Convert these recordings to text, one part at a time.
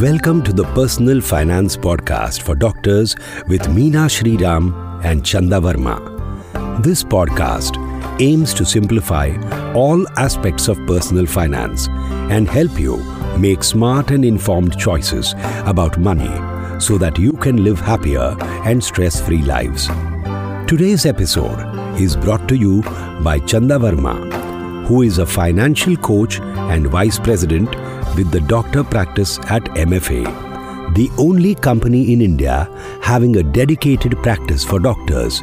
Welcome to the Personal Finance Podcast for doctors with Meena Shriram and Chanda Varma. This podcast aims to simplify all aspects of personal finance and help you make smart and informed choices about money so that you can live happier and stress free lives. Today's episode is brought to you by Chanda Varma, who is a financial coach and vice president with the doctor practice at MFA, the only company in India having a dedicated practice for doctors,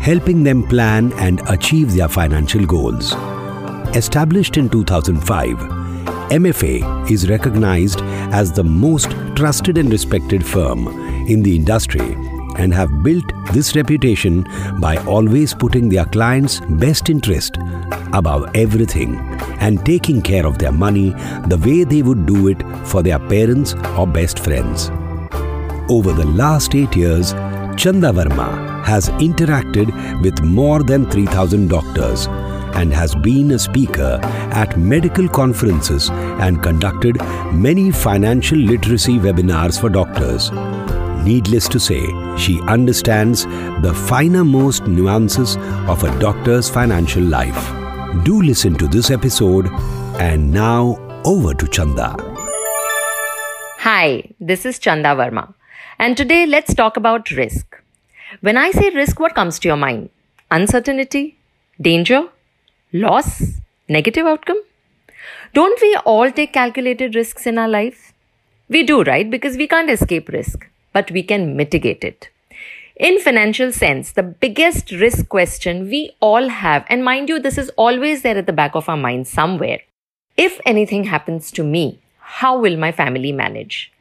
helping them plan and achieve their financial goals. Established in 2005, MFA is recognized as the most trusted and respected firm in the industry and have built this reputation by always putting their clients' best interest above everything and taking care of their money the way they would do it for their parents or best friends. Over the last eight years, Chanda Varma has interacted with more than 3,000 doctors and has been a speaker at medical conferences and conducted many financial literacy webinars for doctors. Needless to say, she understands the finer most nuances of a doctor's financial life. Do listen to this episode and now over to Chanda. Hi, this is Chanda Varma, and today let's talk about risk. When I say risk, what comes to your mind? Uncertainty? Danger? Loss? Negative outcome? Don't we all take calculated risks in our life? We do, right? Because we can't escape risk, but we can mitigate it. In financial sense, the biggest risk question we all have, and mind you, this is always there at the back of our mind somewhere. If anything happens to me, how will my family manage?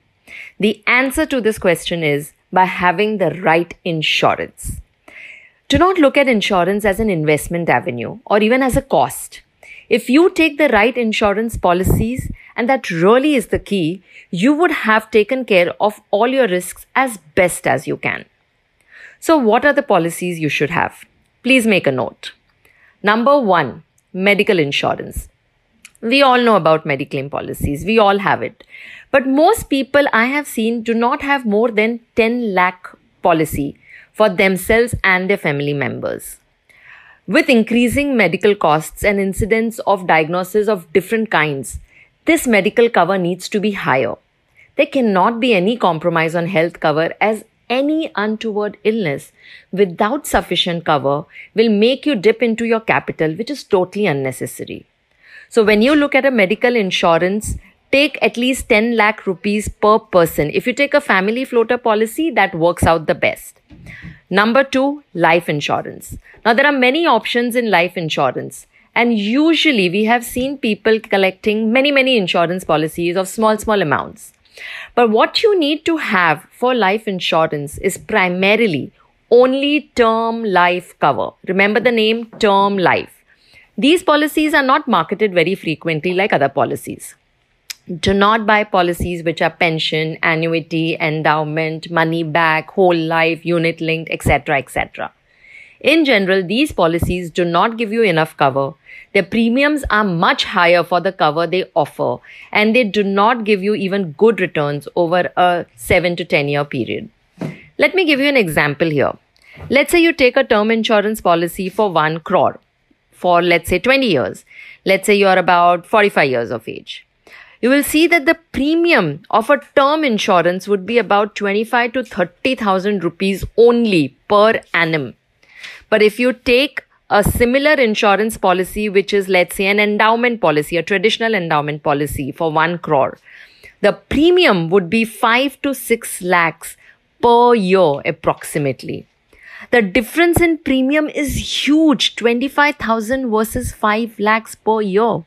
The answer to this question is by having the right insurance. Do not look at insurance as an investment avenue or even as a cost. If you take the right insurance policies, and that really is the key, you would have taken care of all your risks as best as you can. So, what are the policies you should have? Please make a note. Number one, medical insurance. We all know about Mediclaim policies, we all have it. But most people I have seen do not have more than 10 lakh policy for themselves and their family members. With increasing medical costs and incidence of diagnosis of different kinds, this medical cover needs to be higher. There cannot be any compromise on health cover as any untoward illness without sufficient cover will make you dip into your capital, which is totally unnecessary. So when you look at a medical insurance, take at least 10 lakh rupees per person. If you take a family floater policy, that works out the best. Number two, life insurance. Now, there are many options in life insurance. And usually, we have seen people collecting many, many insurance policies of small, small amounts. But what you need to have for life insurance is primarily only term life cover. Remember the name term life. These policies are not marketed very frequently like other policies. Do not buy policies which are pension, annuity, endowment, money back, whole life, unit linked, etc. etc. In general, these policies do not give you enough cover. Their premiums are much higher for the cover they offer, and they do not give you even good returns over a 7 to 10 year period. Let me give you an example here. Let's say you take a term insurance policy for 1 crore for let's say 20 years. Let's say you're about 45 years of age. You will see that the premium of a term insurance would be about 25 to 30,000 rupees only per annum. But if you take a similar insurance policy, which is let's say an endowment policy, a traditional endowment policy for 1 crore, the premium would be 5 to 6 lakhs per year approximately. The difference in premium is huge 25,000 versus 5 lakhs per year.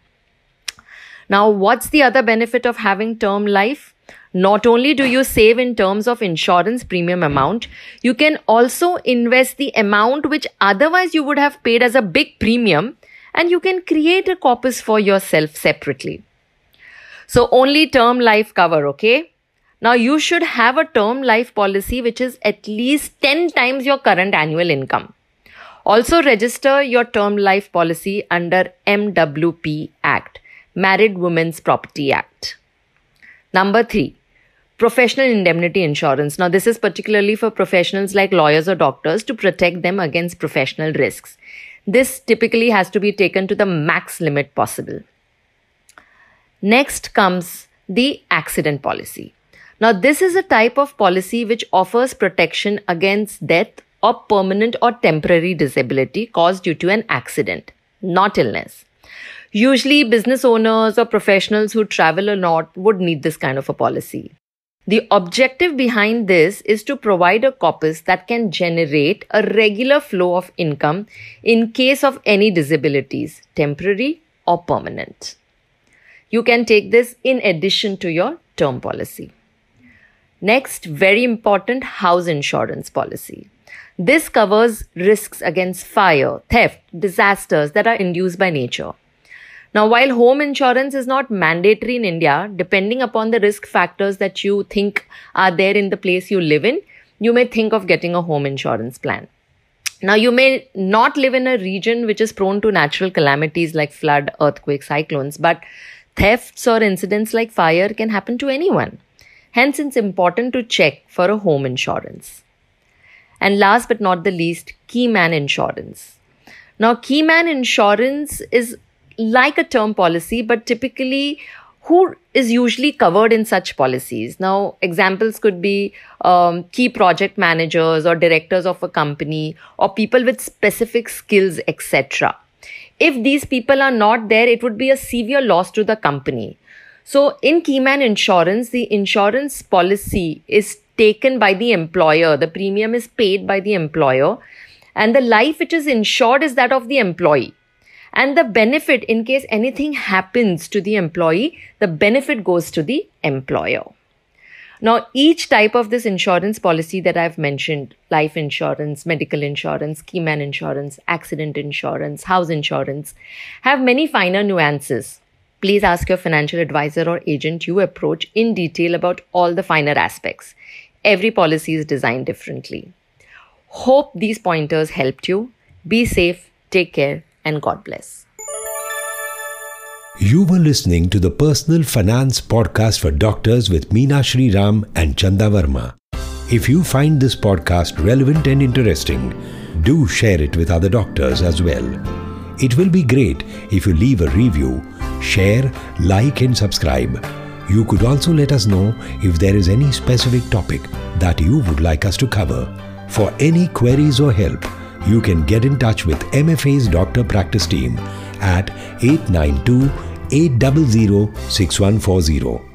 Now, what's the other benefit of having term life? Not only do you save in terms of insurance premium amount, you can also invest the amount which otherwise you would have paid as a big premium and you can create a corpus for yourself separately. So, only term life cover, okay? Now, you should have a term life policy which is at least 10 times your current annual income. Also, register your term life policy under MWP Act, Married Women's Property Act. Number three, professional indemnity insurance. Now, this is particularly for professionals like lawyers or doctors to protect them against professional risks. This typically has to be taken to the max limit possible. Next comes the accident policy. Now, this is a type of policy which offers protection against death or permanent or temporary disability caused due to an accident, not illness. Usually, business owners or professionals who travel a lot would need this kind of a policy. The objective behind this is to provide a corpus that can generate a regular flow of income in case of any disabilities, temporary or permanent. You can take this in addition to your term policy. Next, very important house insurance policy. This covers risks against fire, theft, disasters that are induced by nature. Now, while home insurance is not mandatory in India, depending upon the risk factors that you think are there in the place you live in, you may think of getting a home insurance plan. Now, you may not live in a region which is prone to natural calamities like flood, earthquake, cyclones, but thefts or incidents like fire can happen to anyone. Hence, it's important to check for a home insurance. And last but not the least, Keyman insurance. Now, Keyman insurance is like a term policy, but typically who is usually covered in such policies. Now, examples could be um, key project managers or directors of a company or people with specific skills, etc. If these people are not there, it would be a severe loss to the company. So, in Keyman Insurance, the insurance policy is taken by the employer, the premium is paid by the employer, and the life which is insured is that of the employee. And the benefit, in case anything happens to the employee, the benefit goes to the employer. Now, each type of this insurance policy that I've mentioned life insurance, medical insurance, keyman insurance, accident insurance, house insurance have many finer nuances. Please ask your financial advisor or agent you approach in detail about all the finer aspects. Every policy is designed differently. Hope these pointers helped you. Be safe, take care, and God bless. You were listening to the Personal Finance Podcast for Doctors with Meena Shri Ram and Chanda Varma. If you find this podcast relevant and interesting, do share it with other doctors as well. It will be great if you leave a review, share, like, and subscribe. You could also let us know if there is any specific topic that you would like us to cover. For any queries or help, you can get in touch with MFA's doctor practice team at 892 800 6140